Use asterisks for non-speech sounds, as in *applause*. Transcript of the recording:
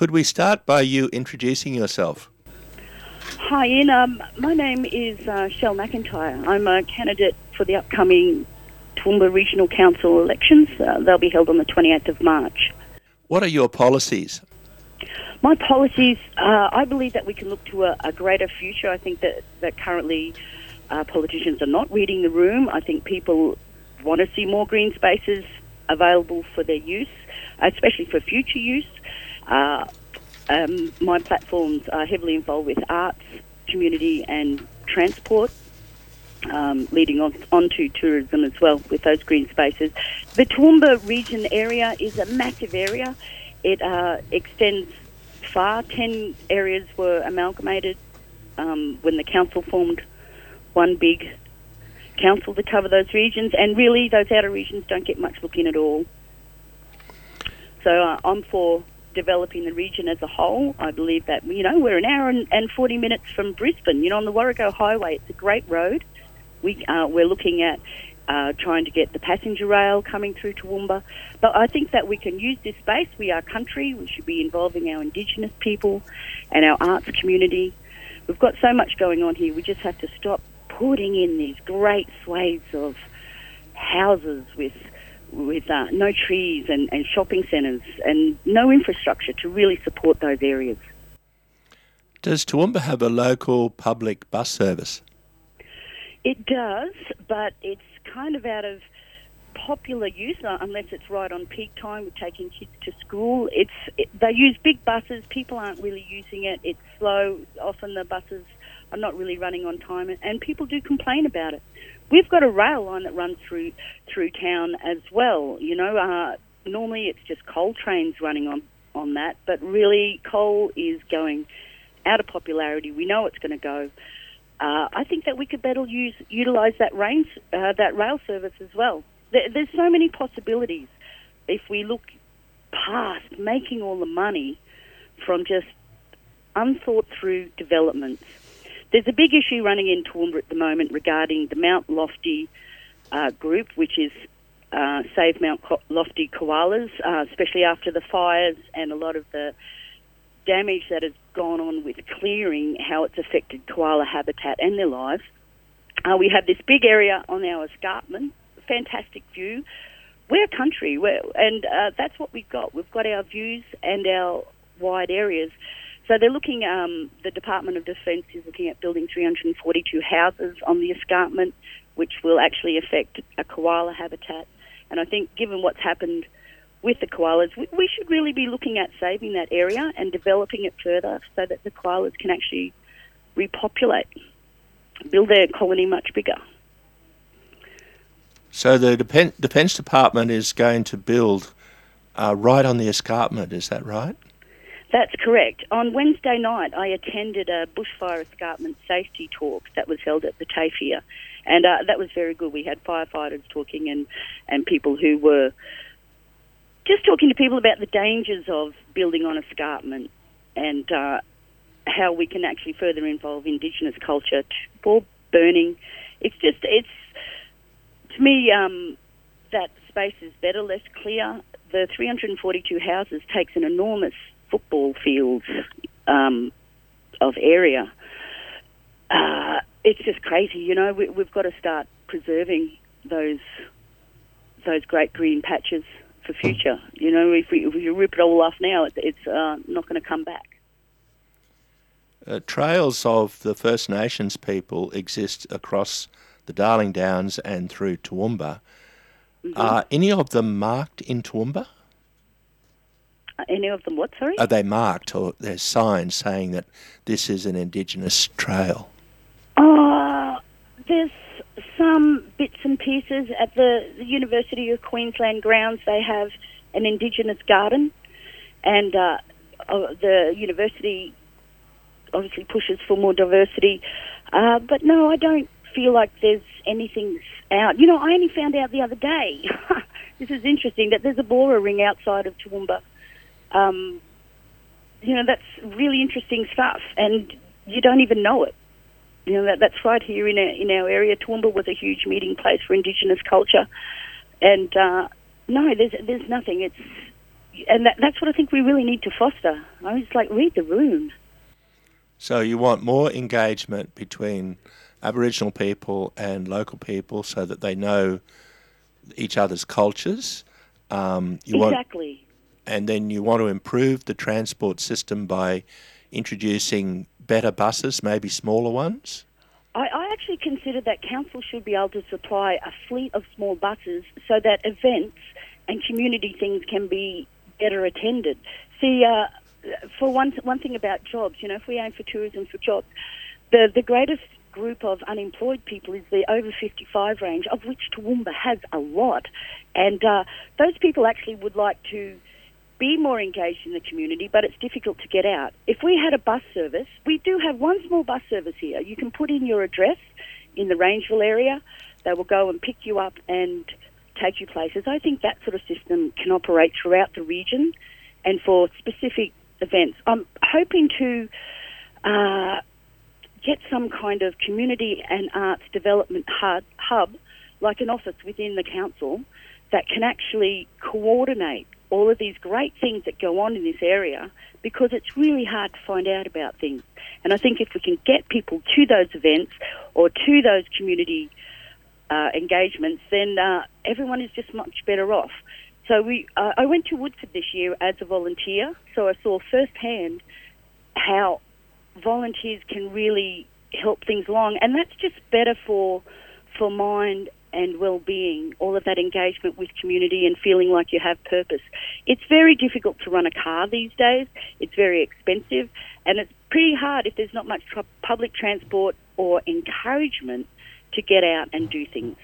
Could we start by you introducing yourself? Hi, Ian. Um, my name is uh, Shell McIntyre. I'm a candidate for the upcoming Toowoomba Regional Council elections. Uh, they'll be held on the 28th of March. What are your policies? My policies, uh, I believe that we can look to a, a greater future. I think that, that currently uh, politicians are not reading the room. I think people want to see more green spaces available for their use, especially for future use. Um, my platforms are heavily involved with arts, community, and transport. Um, leading on onto tourism as well with those green spaces. The Toowoomba region area is a massive area. It uh, extends far. Ten areas were amalgamated um, when the council formed one big council to cover those regions, and really those outer regions don't get much look in at all. So uh, I'm for developing the region as a whole. I believe that you know we're an hour and, and 40 minutes from Brisbane. You know, on the Warrego Highway, it's a great road. We uh, we're looking at uh, trying to get the passenger rail coming through Toowoomba. But I think that we can use this space. We are country. We should be involving our Indigenous people and our arts community. We've got so much going on here. We just have to stop putting in these great swathes of houses with with uh, no trees and, and shopping centres and no infrastructure to really support those areas. Does Toowoomba have a local public bus service? It does, but it's kind of out of popular use uh, unless it's right on peak time with taking kids to school. It's it, they use big buses. People aren't really using it. It's slow. Often the buses are not really running on time, and people do complain about it. We've got a rail line that runs through through town as well. You know, uh, normally it's just coal trains running on on that, but really coal is going out of popularity. We know it's going to go. Uh, I think that we could better use utilize that range uh, that rail service as well. There, there's so many possibilities if we look past making all the money from just unthought through developments there's a big issue running in Toowoomba at the moment regarding the Mount Lofty uh, group, which is uh, Save Mount Lofty Koalas, uh, especially after the fires and a lot of the damage that has gone on with clearing, how it's affected koala habitat and their lives. Uh, we have this big area on our escarpment, fantastic view. We're country, we're, and uh, that's what we've got. We've got our views and our wide areas. So they're looking, um, the Department of Defence is looking at building 342 houses on the escarpment, which will actually affect a koala habitat. And I think given what's happened with the koalas, we, we should really be looking at saving that area and developing it further so that the koalas can actually repopulate, build their colony much bigger. So the Defence Department is going to build uh, right on the escarpment, is that right? That's correct. On Wednesday night, I attended a bushfire escarpment safety talk that was held at the here, and uh, that was very good. We had firefighters talking and, and people who were just talking to people about the dangers of building on escarpment and uh, how we can actually further involve Indigenous culture for burning. It's just, it's, to me, um, that space is better, less clear. The 342 houses takes an enormous football fields um, of area. Uh, it's just crazy, you know. We, have got to start preserving those those great green patches for future. You know, if we, if we rip it all off now, it, it's uh, not going to come back. Uh, trails of the First Nations people exist across the Darling Downs and through Toowoomba. Mm-hmm. Are any of them marked in Toowoomba? Any of them what, sorry? Are they marked or there's signs saying that this is an Indigenous trail? Uh, there's some bits and pieces. At the, the University of Queensland grounds, they have an Indigenous garden, and uh, the university obviously pushes for more diversity. Uh, but no, I don't feel like there's anything out. You know, I only found out the other day. *laughs* this is interesting that there's a Bora ring outside of Toowoomba um, you know, that's really interesting stuff, and you don't even know it. You know, that, that's right here in our, in our area. Toowoomba was a huge meeting place for Indigenous culture, and uh, no, there's there's nothing. It's and that, that's what I think we really need to foster. I was like, read the room. So you want more engagement between Aboriginal people and local people so that they know each other's cultures. Um, you exactly. Want, and then you want to improve the transport system by introducing better buses, maybe smaller ones? I, I actually consider that council should be able to supply a fleet of small buses so that events and community things can be better attended. See, uh, for one, one thing about jobs, you know, if we aim for tourism for jobs, the, the greatest group of unemployed people is the over 55 range, of which Toowoomba has a lot. And uh, those people actually would like to be more engaged in the community, but it's difficult to get out. If we had a bus service, we do have one small bus service here. You can put in your address in the Rangeville area. They will go and pick you up and take you places. I think that sort of system can operate throughout the region and for specific events. I'm hoping to uh, get some kind of community and arts development hub, like an office within the council, that can actually coordinate all of these great things that go on in this area because it's really hard to find out about things. And I think if we can get people to those events or to those community uh, engagements, then uh, everyone is just much better off. So we, uh, I went to Woodford this year as a volunteer, so I saw firsthand how volunteers can really help things along, and that's just better for for mind and well-being, all of that engagement with community and feeling like you have purpose. It's very difficult to run a car these days. It's very expensive, and it's pretty hard if there's not much public transport or encouragement to get out and do things.